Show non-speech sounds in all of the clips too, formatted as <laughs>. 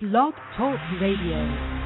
Blog Talk Radio.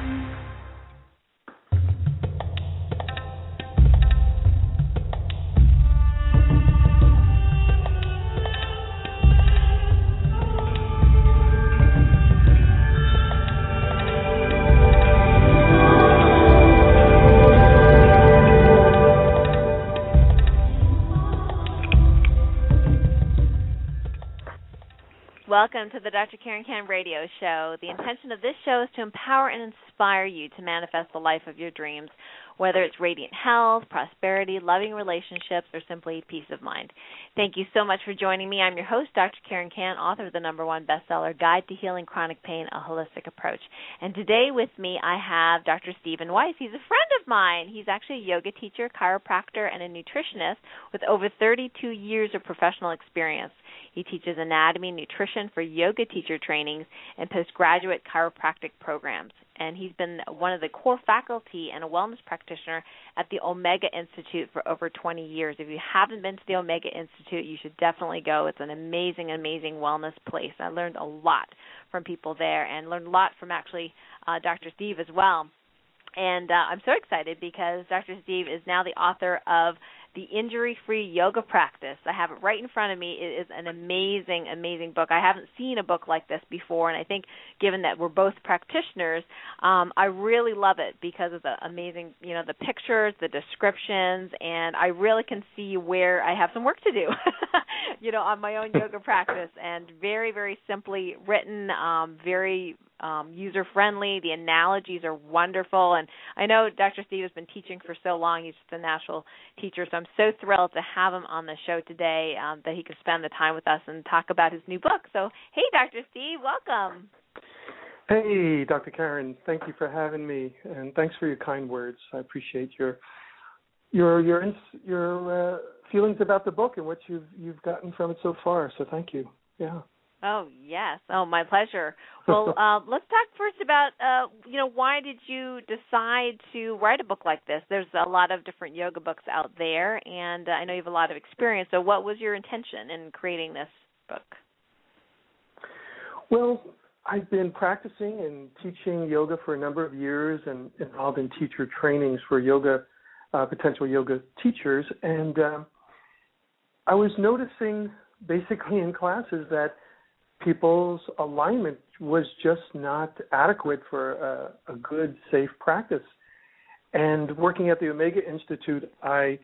Welcome to the Dr. Karen Kan radio show. The intention of this show is to empower and inspire you to manifest the life of your dreams, whether it's radiant health, prosperity, loving relationships, or simply peace of mind. Thank you so much for joining me. I'm your host, Dr. Karen Kan, author of the number one bestseller, Guide to Healing Chronic Pain, A Holistic Approach. And today with me, I have Dr. Steven Weiss. He's a friend of mine. He's actually a yoga teacher, chiropractor, and a nutritionist with over 32 years of professional experience. He teaches anatomy, and nutrition for yoga teacher trainings and postgraduate chiropractic programs. And he's been one of the core faculty and a wellness practitioner at the Omega Institute for over 20 years. If you haven't been to the Omega Institute, you should definitely go. It's an amazing, amazing wellness place. I learned a lot from people there and learned a lot from actually uh, Dr. Steve as well. And uh, I'm so excited because Dr. Steve is now the author of the Injury Free Yoga Practice. I have it right in front of me. It is an amazing, amazing book. I haven't seen a book like this before, and I think given that we're both practitioners, um, I really love it because of the amazing, you know, the pictures, the descriptions, and I really can see where I have some work to do, <laughs> you know, on my own <laughs> yoga practice. And very, very simply written, um, very um, user friendly. The analogies are wonderful, and I know Dr. Steve has been teaching for so long. He's just a natural teacher, so I'm so thrilled to have him on the show today. Um, that he could spend the time with us and talk about his new book. So, hey, Dr. Steve, welcome. Hey, Dr. Karen, thank you for having me, and thanks for your kind words. I appreciate your your your your uh, feelings about the book and what you've you've gotten from it so far. So, thank you. Yeah. Oh yes. Oh, my pleasure. Well, <laughs> uh, let's talk first about uh, you know why did you decide to write a book like this? There's a lot of different yoga books out there, and uh, I know you have a lot of experience. So, what was your intention in creating this book? Well, I've been practicing and teaching yoga for a number of years, and involved in teacher trainings for yoga uh, potential yoga teachers, and um, I was noticing basically in classes that people's alignment was just not adequate for a, a good, safe practice. And working at the Omega Institute, I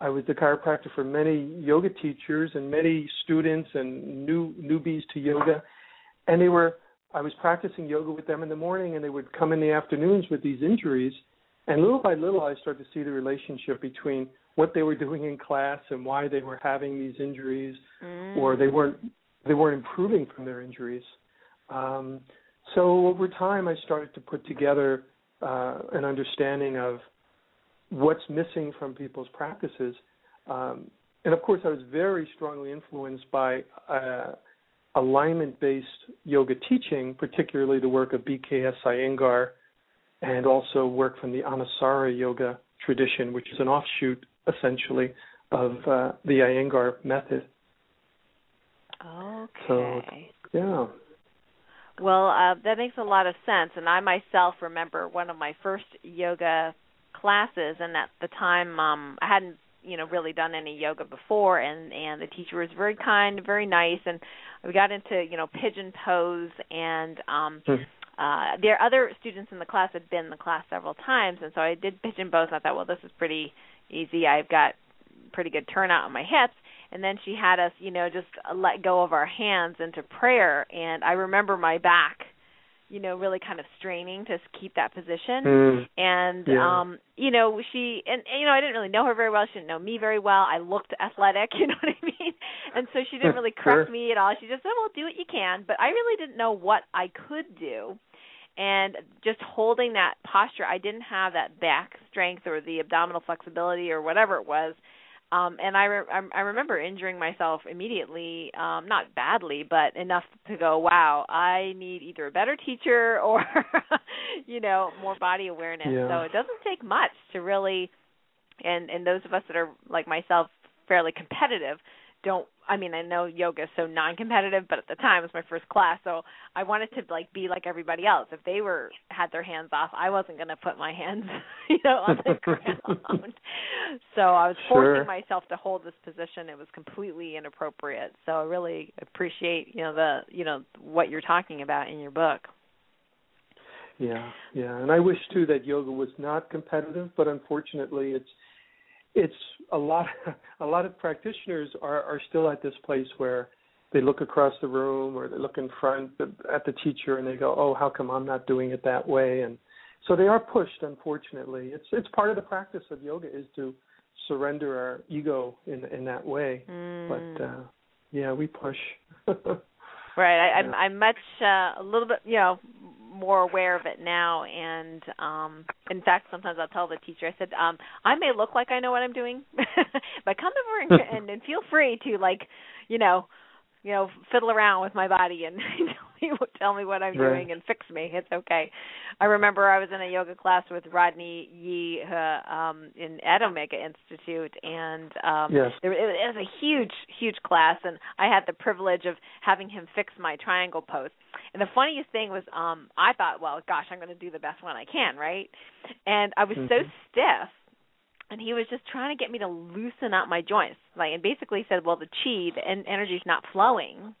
I was the chiropractor for many yoga teachers and many students and new newbies to yoga, and they were I was practicing yoga with them in the morning, and they would come in the afternoons with these injuries, and little by little I started to see the relationship between what they were doing in class and why they were having these injuries, mm. or they weren't they weren't improving from their injuries. Um, so over time, I started to put together uh, an understanding of what's missing from people's practices. Um, and of course, I was very strongly influenced by uh, alignment-based yoga teaching, particularly the work of BKS Iyengar, and also work from the Anusara yoga tradition, which is an offshoot, essentially, of uh, the Iyengar method. Okay. So, yeah. Well, uh, that makes a lot of sense. And I myself remember one of my first yoga classes, and at the time, um, I hadn't you know really done any yoga before and and the teacher was very kind very nice and we got into you know pigeon pose and um hmm. uh there other students in the class had been in the class several times and so I did pigeon pose and I thought well this is pretty easy I've got pretty good turnout on my hips and then she had us you know just let go of our hands into prayer. And i remember my back you know really kind of straining to keep that position. Mm. and yeah. um you know she and, and you know i didn't really know her very well. She didn't know me very well. I looked athletic <laughs> you know what i mean? And so she didn't really correct sure. me at all. She just said well do what you can. But i really didn't know what i could do. And just holding that posture i didn't have that back strength or the abdominal flexibility or whatever it was um and I, re- I remember injuring myself immediately um not badly but enough to go wow I need either a better teacher <laughs> or you know more body awareness yeah. so it doesn't take much to really and and those of us that are like myself fairly competitive don't I mean, I know yoga is so non-competitive, but at the time it was my first class, so I wanted to like be like everybody else. If they were had their hands off, I wasn't going to put my hands, <laughs> you know, on the <laughs> ground. so I was forcing myself to hold this position. It was completely inappropriate. So I really appreciate, you know, the, you know, what you're talking about in your book. Yeah, yeah, and I wish too that yoga was not competitive, but unfortunately, it's it's a lot. <laughs> A lot of practitioners are are still at this place where they look across the room or they look in front at the teacher and they go, "Oh, how come I'm not doing it that way?" And so they are pushed. Unfortunately, it's it's part of the practice of yoga is to surrender our ego in in that way. Mm. But uh yeah, we push. <laughs> Right. I, I'm I'm much uh, a little bit, you know, more aware of it now and um in fact sometimes I'll tell the teacher I said, um, I may look like I know what I'm doing, <laughs> but come over and, <laughs> and and feel free to like, you know, you know, fiddle around with my body and <laughs> tell <laughs> me tell me what I'm Right. doing and fix me. It's okay. I remember I was in a yoga class with Rodney Yee uh, um in at Omega Institute and um Yes. there, it, it was a huge huge class and I had the privilege of having him fix my triangle pose. And the funniest thing was um I thought, well, gosh, I'm going to do the best one I can, right? And I was so Mhm. stiff and he was just trying to get me to loosen up my joints like and basically said well the chi the en- energy's not flowing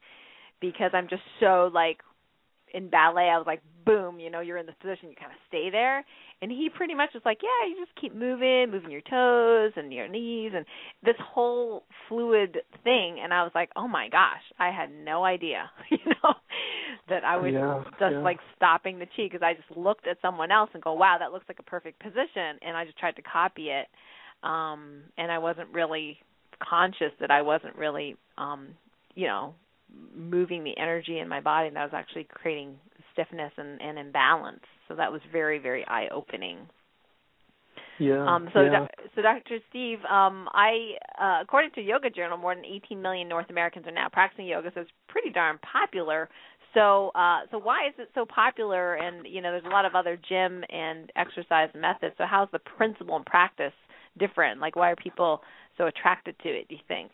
because i'm just so like in ballet i was like boom you know you're in this position you kind of stay there and he pretty much was like yeah you just keep moving moving your toes and your knees and this whole fluid thing and i was like oh my gosh i had no idea <laughs> you know that i was Yeah, just yeah. like stopping the chi because I just looked at someone else and go, "Wow, that looks like a perfect position," and I just tried to copy it. Um and I wasn't really conscious that I wasn't really um you know moving the energy in my body and that was actually creating stiffness and, and imbalance. So that was very very eye opening. yeah. Um, so, yeah. doc- so Dr. Steve, um, I, uh, according to Yoga Journal, more than 18 million North Americans are now practicing yoga, so it's pretty darn popular. So, uh, so why is it so popular? And you know, there's a lot of other gym and exercise methods. So, how's the principle and practice different? Like, why are people so attracted to it? Do you think?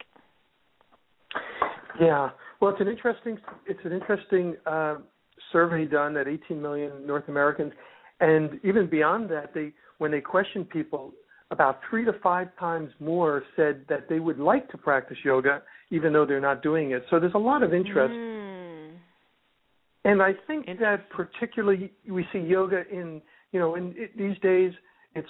Yeah. Well, it's an interesting it's an interesting uh, survey done at 18 million North Americans, and even beyond that, they when they questioned people, about three to five times more said that they would like to practice yoga even though they're not doing it. So there's a lot of interest, Mm. and I think that particularly we see yoga in you know in it, these days it's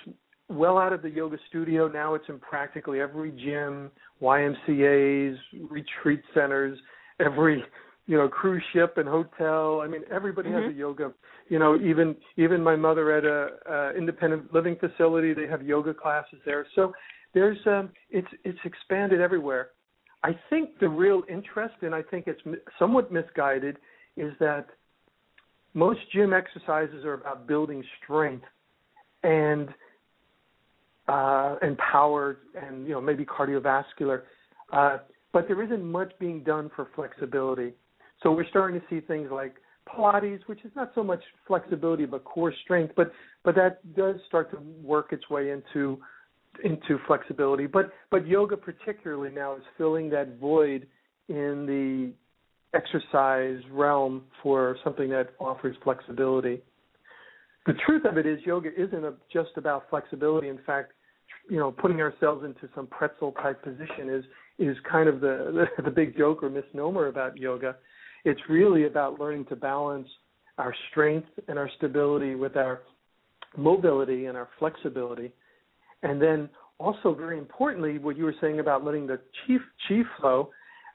well out of the yoga studio now it's in practically every gym ymcas retreat centers every you know cruise ship and hotel. I mean everybody has Mhm. a yoga you know even even my mother at a, a independent living facility they have yoga classes there. So there's um it's it's expanded everywhere. I think the real interest and i think it's somewhat misguided is that most gym exercises are about building strength and uh, and power and you know maybe cardiovascular, uh, but there isn't much being done for flexibility. So we're starting to see things like Pilates, which is not so much flexibility but core strength, but but that does start to work its way into into flexibility. But but yoga particularly now is filling that void in the exercise realm for something that offers flexibility the truth of it is yoga isn't a, just about flexibility in fact you know putting ourselves into some pretzel type position is is kind of the, the <laughs> the big joke or misnomer about yoga. It's really about learning to balance our strength and our stability with our mobility and our flexibility. And then also very importantly what you were saying about letting the chi chi flow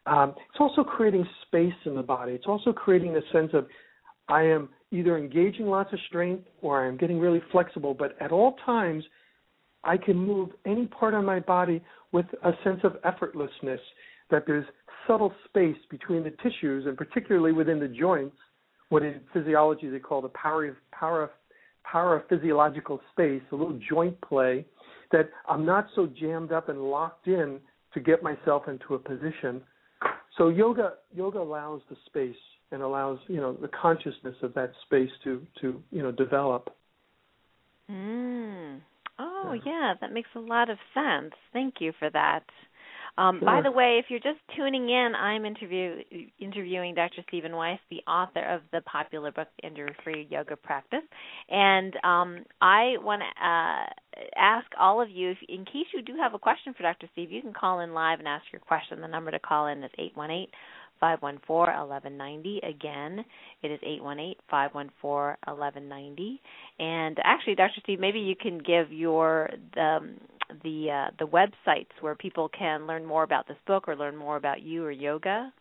um, it's also creating space in the body. It's also creating a sense of I am either engaging lots of strength or I'm getting really flexible, but at all times I can move any part of my body with a sense of effortlessness, that there's subtle space between the tissues and particularly within the joints, what in physiology they call the para, para, paraphysiological space, a little joint play, that I'm not so jammed up and locked in to get myself into a position. So yoga yoga allows the space and allows you know the consciousness of that space to to you know develop. Mm. Oh Yeah. that makes a lot of sense. Thank you for that. Um, By the way, if you're just tuning in, I'm interview, interviewing Dr. Steven Weiss, the author of the popular book Injury Free Yoga Practice. And um, I want to uh, ask all of you, if, in case you do have a question for Dr. Steve, you can call in live and ask your question. The number to call in is 818 514 1190. Again, it is 818 514 1190. And actually, Dr. Steve, maybe you can give your the the uh, the websites where people can learn more about this book or learn more about you or yoga.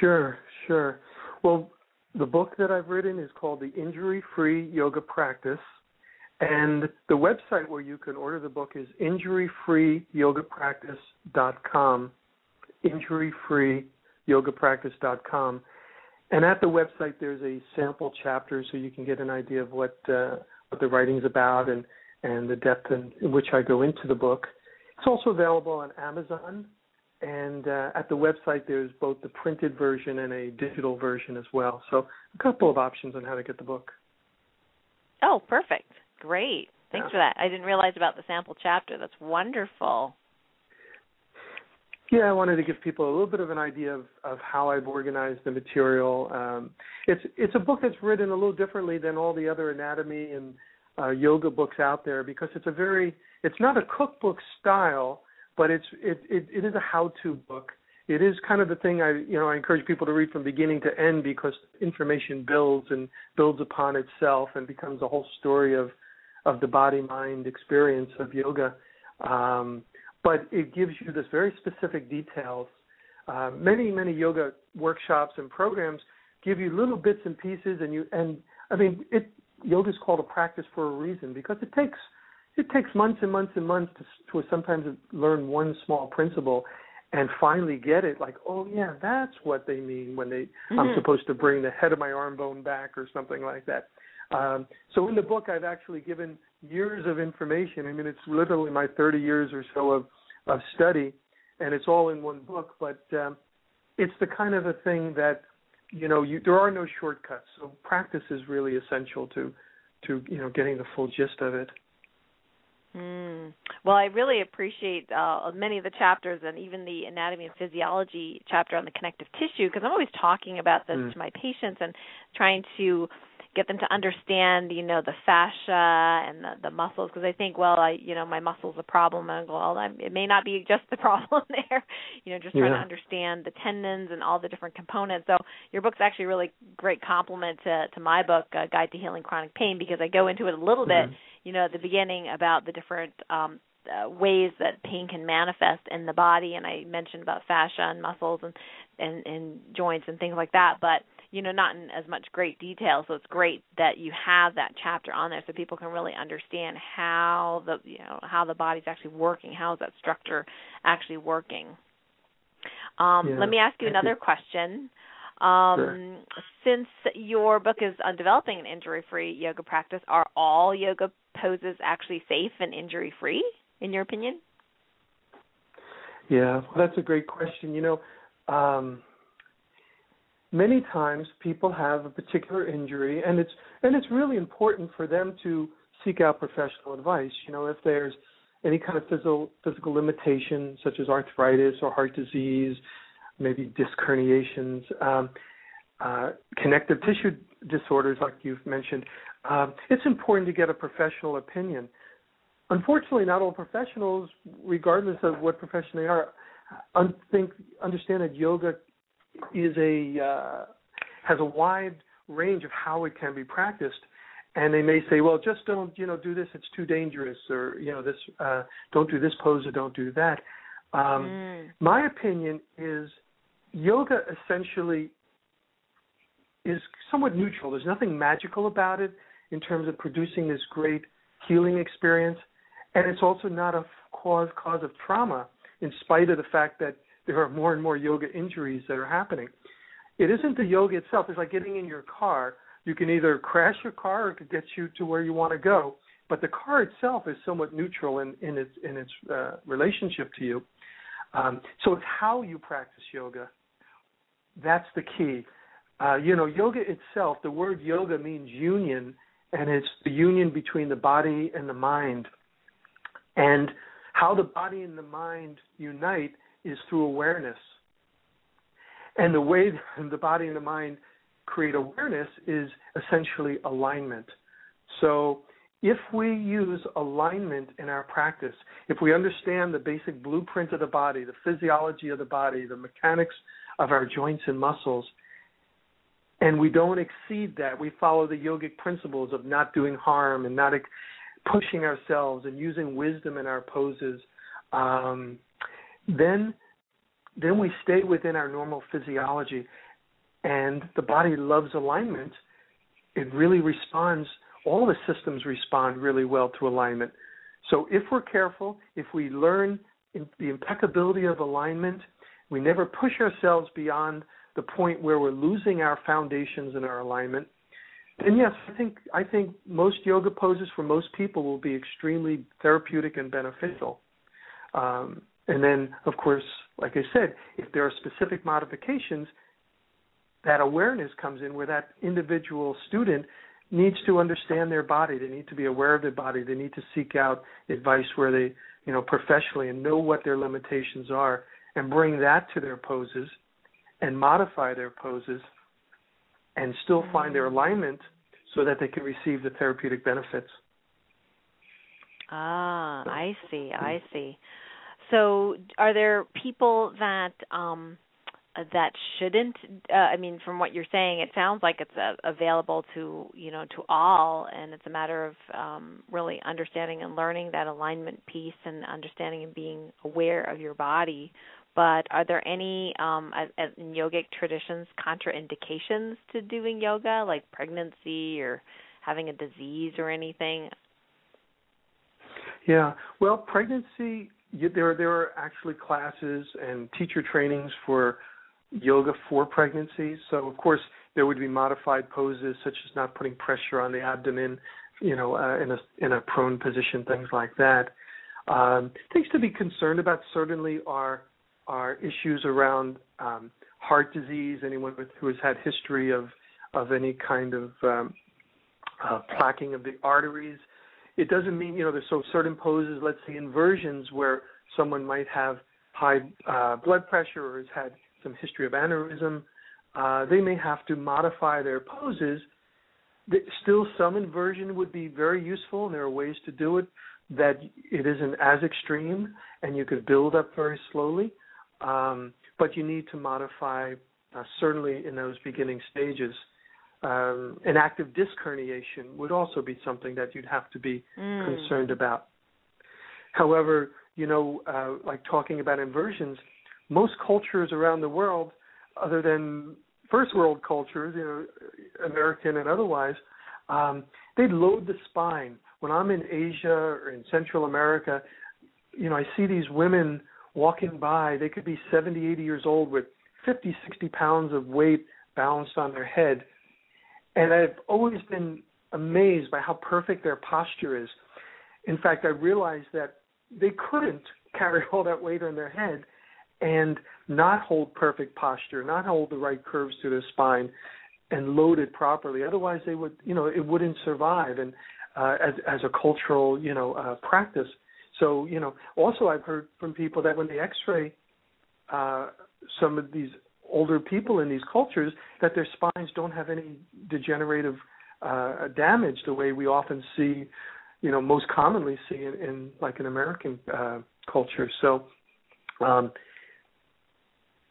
Sure, sure. Well, the book that I've written is called The Injury Free Yoga Practice. And the website where you can order the book is injuryfreeyogapractice.com injuryfreeyogapractice.com. And at the website, there's a sample chapter so you can get an idea of what uh, what the writing's about and and the depth in, in, which I go into the book. It's also available on Amazon, and uh, at the website there's both the printed version and a digital version as well. So a couple of options on how to get the book. Oh, perfect! Great. Thanks yeah. for that. I didn't realize about the sample chapter. That's wonderful. Yeah, I wanted to give people a little bit of an idea of, of how I've organized the material. Um, it's it's a book that's written a little differently than all the other anatomy and uh, yoga books out there because it's a very it's not a cookbook style, but it's it, it it is a how-to book. It is kind of the thing I you know I encourage people to read from beginning to end because information builds and builds upon itself and becomes a whole story of of the body mind experience of yoga. Um, but it gives you this very specific details. Uh, many many yoga workshops and programs give you little bits and pieces, and you and I mean it. Yoga is called a practice for a reason because it takes it takes months and months and months to, to sometimes learn one small principle and finally get it like oh yeah that's what they mean when they mm-hmm. i'm supposed to bring the head of my arm bone back or something like that um, so in the book i've actually given years of information. I mean, it's literally my 30 years or so of of study, and it's all in one book. But um, it's the kind of a thing that you know you, there are no shortcuts. So practice is really essential to to you know getting the full gist of it. Well, I really appreciate uh, many of the chapters and even the anatomy and physiology chapter on the connective tissue because I'm always talking about this mm. to my patients and trying to get them to understand, you know, the fascia and the, the muscles because I think, well, I, you know, my muscle's a problem, and I go, well, I'm, it may not be <laughs> just the problem there, you know, just trying yeah. to understand the tendons and all the different components. So your book's actually a really great complement to to my book, uh, Guide to Healing Chronic Pain, because I go into it a little mm-hmm. bit, you know, at the beginning about the different um uh, ways that pain can manifest in the body. And I mentioned about fascia and muscles and and and joints and things like that. But you know not in as much great detail. So it's great that you have that chapter on there so people can really understand how the you know how the body's actually working. How is that structure actually working? Um, yeah. let me ask you another question. Um, sure. since your book is on developing an injury free yoga practice are all yoga poses actually safe and injury free in your opinion? Yeah well, that's a great question. You know um, many times people have a particular injury and it's and it's really important for them to seek out professional advice. You know if there's any kind of physical physical limitation such as arthritis or heart disease maybe disc herniations um, uh, connective tissue disorders like you've mentioned um, it's important to get a professional opinion unfortunately not all professionals regardless of what profession they are un- think understand that yoga is a uh, has a wide range of how it can be practiced. And they may say well just don't you know do this. It's too dangerous or you know this uh, don't do this pose or don't do that. Um, mm. my opinion is yoga essentially is somewhat neutral. There's nothing magical about it in terms of producing this great healing experience and it's also not a cause cause of trauma in spite of the fact that there are more and more yoga injuries that are happening. It isn't the yoga itself. It's like getting in your car. You can either crash your car or it could get you to where you want to go. But the car itself is somewhat neutral in, in its in its uh, relationship to you. Um, so it's how you practice yoga. That's the key. Uh, you know, yoga itself. The word yoga means union, and it's the union between the body and the mind. And How the body and the mind unite is through awareness. And the way <laughs> the body and the mind create awareness is essentially alignment. So if we use alignment in our practice, if we understand the basic blueprint of the body, the physiology of the body, the mechanics of our joints and muscles, and we don't exceed that, we follow the yogic principles of not doing harm and not pushing ourselves and using wisdom in our poses, um, then then we stay within our normal physiology, and the body loves alignment. It really responds all the systems respond really well to alignment. So if we're careful, if we learn the impeccability of alignment, we never push ourselves beyond the point where we're losing our foundations and our alignment. Then yes, I think I think most yoga poses for most people will be extremely therapeutic and beneficial. Um, and then, of course, like I said, if there are specific modifications, that awareness comes in where that individual student needs to understand their body. They need to be aware of their body. They need to seek out advice where they, you know, professionally and know what their limitations are and bring that to their poses and modify their poses and still find their alignment so that they can receive the therapeutic benefits. Ah, I see. I see. So, are there people that um that shouldn't uh, i mean from what you're saying it sounds like it's uh, available to you know to all and it's a matter of um, really understanding and learning that alignment piece and understanding and being aware of your body but are there any um, as, as in yogic traditions contraindications to doing yoga like pregnancy or having a disease or anything yeah well pregnancy there there are actually classes and teacher trainings for yoga for pregnancy. So of course there would be modified poses such as not putting pressure on the abdomen, you know, uh, in a in a prone position, things like that. Um, things to be concerned about certainly are are issues around um, heart disease. Anyone with, who has had history of of any kind of um, uh, plaquing of the arteries. It doesn't mean you know there's so certain poses, let's say inversions, where someone might have high uh, blood pressure or has had some history of aneurysm. Uh, they may have to modify their poses. Still, some inversion would be very useful, and there are ways to do it that it isn't as extreme, and you could build up very slowly. Um, but you need to modify, uh, certainly in those beginning stages. Um, an active disc herniation would also be something that you'd have to be mm. concerned about. However, you know, uh, like talking about inversions, most cultures around the world, other than first world cultures, you know, American and otherwise, um, they load the spine. When I'm in Asia or in Central America, you know, I see these women walking by. They could be 70, 80 years old with 50, 60 pounds of weight balanced on their head. And I've always been amazed by how perfect their posture is. In fact, I realized that they couldn't <laughs> carry all that weight on their head and not hold perfect posture, not hold the right curves to their spine, and load it properly. Otherwise, they would, you know, it wouldn't survive. And uh, as as a cultural, you know, uh, practice. So, you know, also I've heard from people that when they X-ray uh, some of these older people in these cultures, that their spines don't have any degenerative uh, damage the way we often see, you know, most commonly see in, in like an American uh, culture. So, um,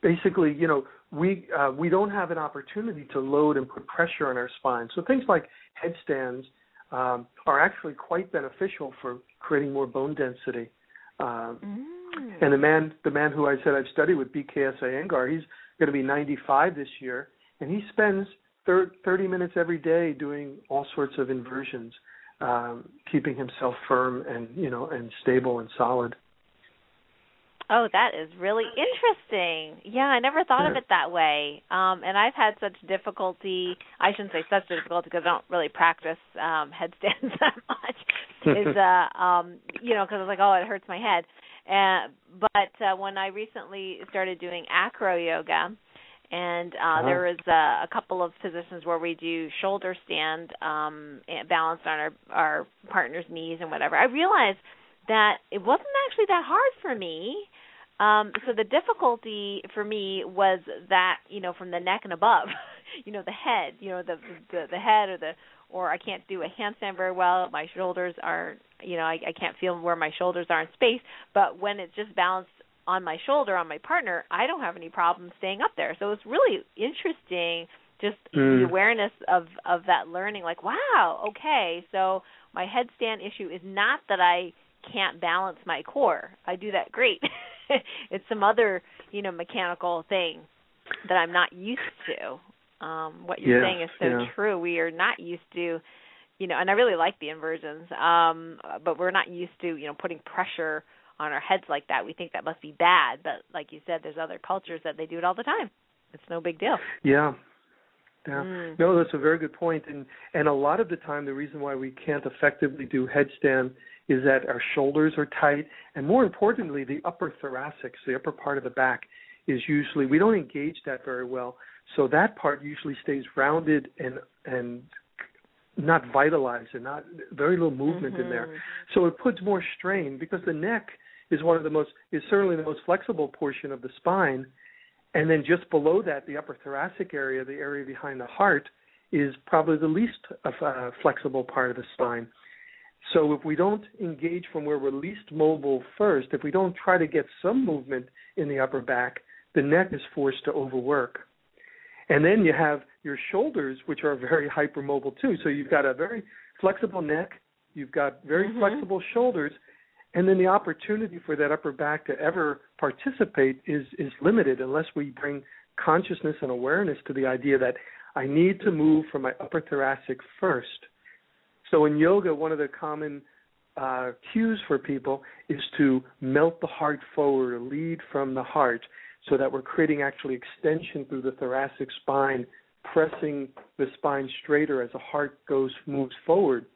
basically, you know, we uh, we don't have an opportunity to load and put pressure on our spine. So things like headstands um, are actually quite beneficial for creating more bone density. Um, mm. And the man, the man who I said I've studied with, BKS Iyengar, he's going to be 95 this year, and he spends 30 minutes every day doing all sorts of inversions, um, keeping himself firm and you know and stable and solid. Oh, that is really interesting. Yeah, I never thought of it that way. Um and I've had such difficulty, I shouldn't say such difficulty because I don't really practice um <laughs> headstands that much. is <laughs> uh um you know, cuz I was like, "Oh, it hurts my head." Uh but uh when I recently started doing acro yoga, and uh, uh-huh. there was uh, a couple of positions where we do shoulder stand um balanced on our our partner's knees and whatever. I realized that it wasn't actually that hard for me. Um, so the difficulty for me was that you know from the neck and above, <laughs> you know the head, you know the the, the head or the or I can't do a handstand very well. My shoulders are you know I, I can't feel where my shoulders are in space. But when it's just balanced on my shoulder on my partner, I don't have any problem staying up there. So it's really interesting just mm. the awareness of of that learning like wow okay so my headstand issue is not that i can't balance my core i do that great <laughs> it's some other you know mechanical thing that i'm not used to um what you're yeah, saying is so yeah. true we are not used to you know and i really like the inversions um but we're not used to you know putting pressure on our heads like that we think that must be bad but like you said there's other cultures that they do it all the time it's no big deal yeah yeah. Mm. No, that's a very good point. And and a lot of the time the reason why we can't effectively do headstand is that our shoulders are tight and more importantly the upper thoracic, the upper part of the back is usually we don't engage that very well. So that part usually stays rounded and and not vitalized and not very little movement mm-hmm. in there. Mm-hmm. So it puts more strain because the neck is one of the most is certainly the most flexible portion of the spine and then just below that, the upper thoracic area, the area behind the heart, is probably the least uh, flexible part of the spine. So if we don't engage from where we're least mobile first, if we don't try to get some movement in the upper back, the neck is forced to overwork. And then you have your shoulders, which are very <laughs> hypermobile too. So you've got a very flexible neck, you've got very mm-hmm. flexible shoulders, and then the opportunity for that upper back to ever participate is is limited unless we bring consciousness and awareness to the idea that I need to move from my upper thoracic first. So in yoga, one of the common uh, cues for people is to melt the heart forward, or lead from the heart, so that we're creating actually extension through the thoracic spine, pressing the spine straighter as the heart goes moves forward.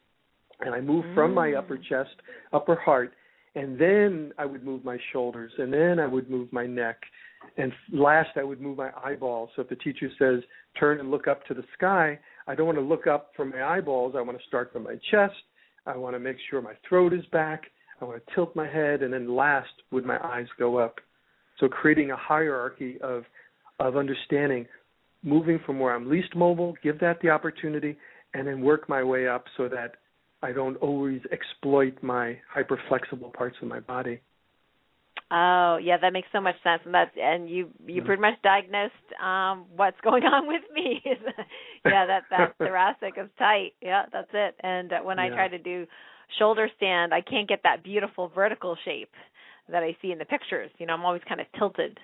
And I move mm. from my upper mm. chest, upper heart, and then I would move my shoulders, and then I would move my neck, and last I would move my eyeballs. So if the teacher says turn and look up to the sky, I don't want to look up from my eyeballs. I want to start from my chest. I want to make sure my throat is back. I want to tilt my head, and then last would my eyes go up. So creating a hierarchy of of understanding, moving from where I'm least mobile, give that the opportunity, and then work my way up so that I don't always exploit my hyperflexible parts of my body. Oh, yeah, that makes so much sense, and that and you you pretty much diagnosed um what's <laughs> going on with me. <laughs> yeah, that that <laughs> thoracic is tight. Yeah, that's it. And uh, when yeah. I try to do shoulder stand, I can't get that beautiful vertical shape that I see in the pictures. You know, I'm always kind of tilted.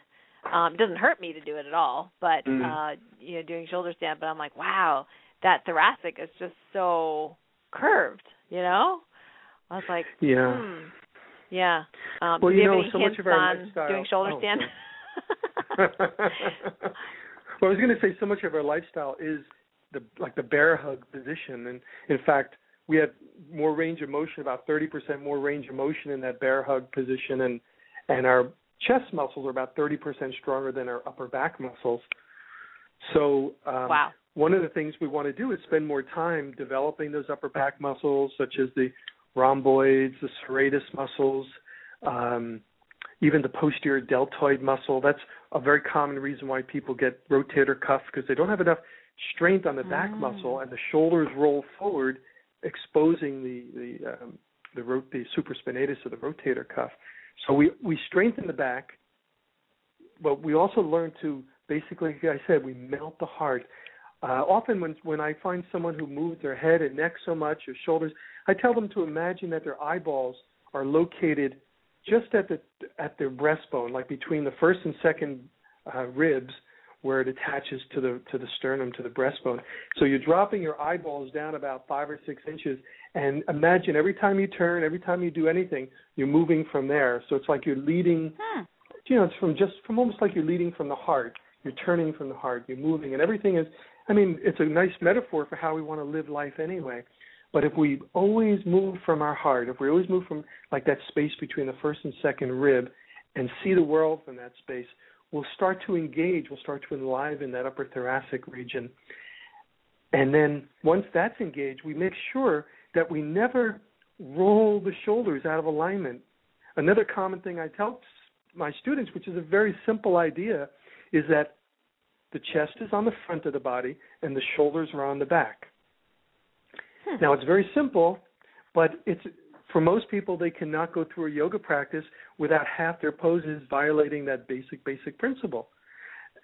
Um, it doesn't hurt me to do it at all, but mm. uh, you know, doing shoulder stand, but I'm like, wow, that thoracic is just so curved, you know? I was like, yeah. Hmm. Yeah. Um, well, do you, know, have any so much of our lifestyle. doing shoulder oh, stand? <laughs> well, I was going to say so much of our lifestyle is the like the bear hug position, and in fact, we have more range of motion, about 30% more range of motion in that bear hug position, and and our chest muscles are about 30% stronger than our upper back muscles. So um, wow one of the things we want to do is spend more time developing those upper back muscles, such as the rhomboids, the serratus muscles, um, even the posterior deltoid muscle. That's a very common reason why people get rotator cuff because they don't have enough strength on the back mm. muscle, and the shoulders roll forward, exposing the the um, the, ro- the supraspinatus or the rotator cuff. So we we strengthen the back, but we also learn to basically, like I said, we melt the heart. Uh, often, when when I find someone who moves their head and neck so much, or shoulders, I tell them to imagine that their eyeballs are located just at the at their breastbone, like between the first and second uh, ribs, where it attaches to the to the sternum to the breastbone. So you're dropping your eyeballs down about five or six inches, and imagine every time you turn, every time you do anything, you're moving from there. So it's like you're leading. Hmm. You know, it's from just from almost like you're leading from the heart. You're turning from the heart. You're moving, and everything is I mean, it's a nice metaphor for how we want to live life anyway. But if we always move from our heart, if we always move from like that space between the first and second rib and see the world from that space, we'll start to engage, we'll start to enliven that upper thoracic region. And then once that's engaged, we make sure that we never roll the shoulders out of alignment. Another common thing I tell my students, which is a very simple idea, is that the chest is on the front of the body and the shoulders are on the back. Hmm. Now it's very simple, but it's for most people they cannot go through a yoga practice without half their poses violating that basic basic principle.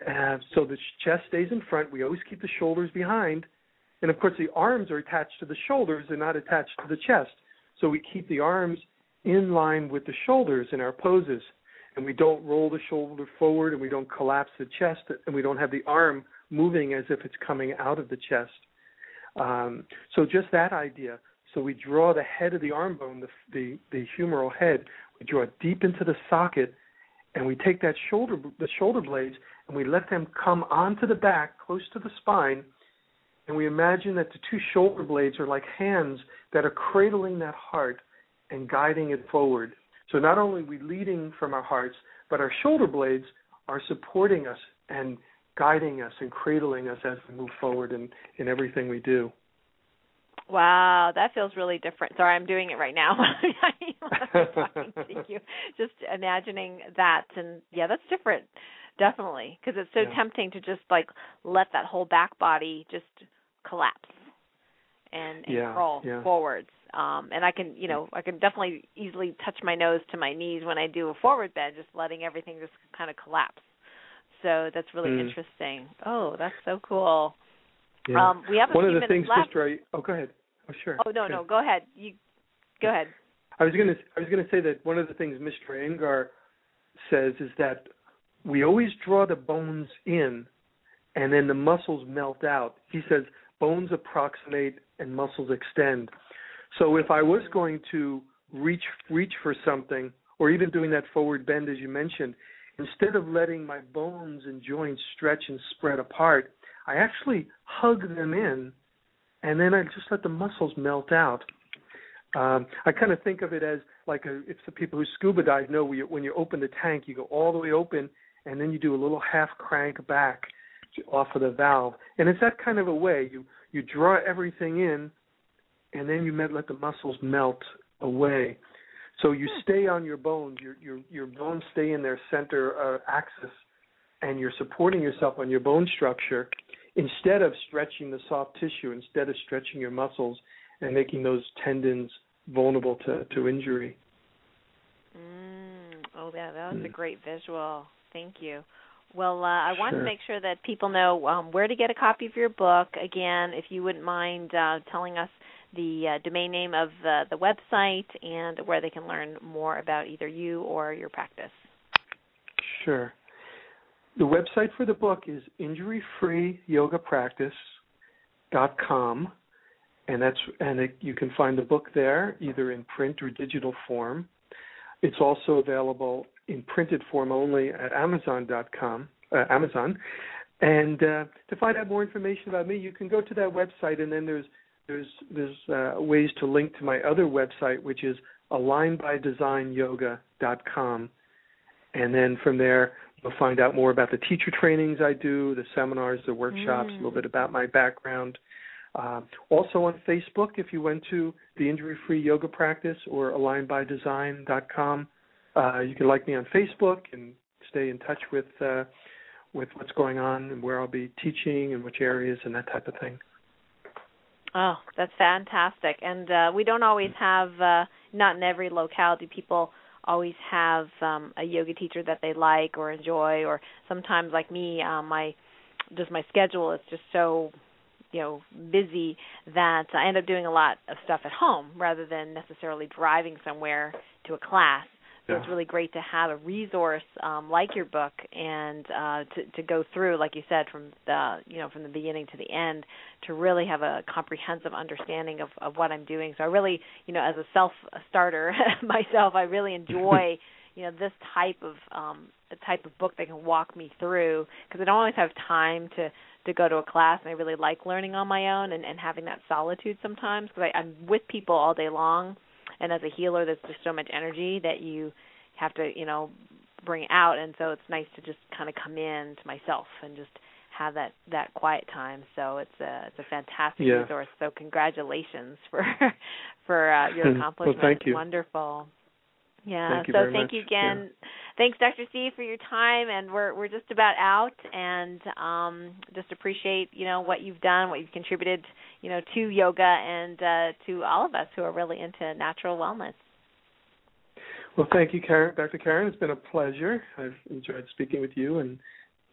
Uh, so the chest stays in front. We always keep the shoulders behind, and of course the arms are attached to the shoulders; they're not attached to the chest. So we keep the arms in line with the shoulders in our poses and we don't roll the shoulder forward and we don't collapse the chest and we don't have the arm moving as if it's coming out of the chest. Um, so just that idea. So we draw the head of the arm bone, the, the, the humeral head, we draw it deep into the socket, and we take that shoulder, the shoulder blades, and we let them come onto the back, close to the spine, and we imagine that the two shoulder blades are like hands that are cradling that heart and guiding it forward. So not only are we leading from our hearts, but our shoulder blades are supporting us and guiding us and cradling us as we move forward in, in everything we do. Wow, that feels really different. Sorry, I'm doing it right now. <laughs> <laughs> Thank you. Just imagining that, and yeah, that's different, definitely, because it's so yeah. tempting to just like let that whole back body just collapse and, and yeah, crawl yeah. forwards um and i can you know i can definitely easily touch my nose to my knees when i do a forward bend just letting everything just kind of collapse. So that's really mm. interesting. Oh that's so cool. Yeah. um we have a one few of the things left. sister I, oh go ahead. Oh sure oh no no go ahead. You go ahead. I was going to i was going to say that one of the things mr Iyengar says is that we always draw the bones in and then the muscles melt out. He says bones approximate and muscles extend so if I was going to reach reach for something, or even doing that forward bend as you mentioned, instead of letting my bones and joints stretch and spread apart, I actually hug them in, and then I just let the muscles melt out. Um, I kind of think of it as like a, if the people who scuba dive know when you, when you open the tank, you go all the way open, and then you do a little half crank back off of the valve, and it's that kind of a way you you draw everything in and then you let the muscles melt away. So you hmm. stay on your bones. Your your your bones stay in their center uh, axis, and you're supporting yourself on your bone structure instead of stretching the soft tissue. Instead of stretching your muscles and making those tendons vulnerable to to injury. Mm. Oh, yeah, that was mm. a great visual. Thank you. Well, uh, I want sure. to make sure that people know um, where to get a copy of your book. Again, if you wouldn't mind uh, telling us the uh, domain name of the, the website and where they can learn more about either you or your practice. Sure. The website for the book is injuryfreeyogapractice.com, and that's and it, you can find the book there either in print or digital form. It's also available in printed form only at Amazon.com, uh, Amazon. And uh, to find out more information about me, you can go to that website, and then there's there's there's uh, ways to link to my other website, which is alignbydesignyoga.com, and then from there you'll find out more about the teacher trainings I do, the seminars, the workshops, mm. a little bit about my background. Uh, also on Facebook, if you went to the Injury Free Yoga Practice or alignbydesignyoga.com, uh, you can like me on Facebook and stay in touch with uh, with what's going on and where I'll be teaching and which areas and that type of thing. Oh, that's fantastic. And uh, we don't always have, uh, not in every locality, people always have um, a yoga teacher that they like or enjoy. Or sometimes, like me, um, my just my schedule is just so you know busy that I end up doing a lot of stuff at home rather than necessarily driving somewhere to a class. So yeah. it's really great to have a resource um, like your book and uh, to, to go through, like you said, from the you know from the beginning to the end, to really have a comprehensive understanding of, of what I'm doing. So I really, you know, as a self starter <laughs> myself, I really enjoy <laughs> you know this type of um, the type of book that can walk me through because I don't always have time to to go to a class and I really like learning on my own and, and having that solitude sometimes because I'm with people all day long and as a healer there's just so much energy that you have to you know bring out and so it's nice to just kind of come in to myself and just have that that quiet time. So it's a it's a fantastic yeah. resource. So congratulations <laughs> for for uh, your accomplishment. <laughs> well, thank you. Wonderful. Yeah. Thank so thank much. you again. Thanks, Dr. Steve, for your time. And we're we're just about out, and um, just appreciate you know what you've done, what you've contributed, you know, to yoga and uh, to all of us who are really into natural wellness. Well, thank you, Karen, Dr. Karen. It's been a pleasure. I've enjoyed speaking with you, and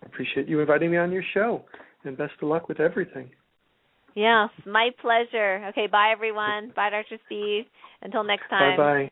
appreciate you inviting me on your show. And best of luck with everything. Yes, my pleasure. Okay, bye everyone. Bye, Dr. Steve. Until next time. Bye bye.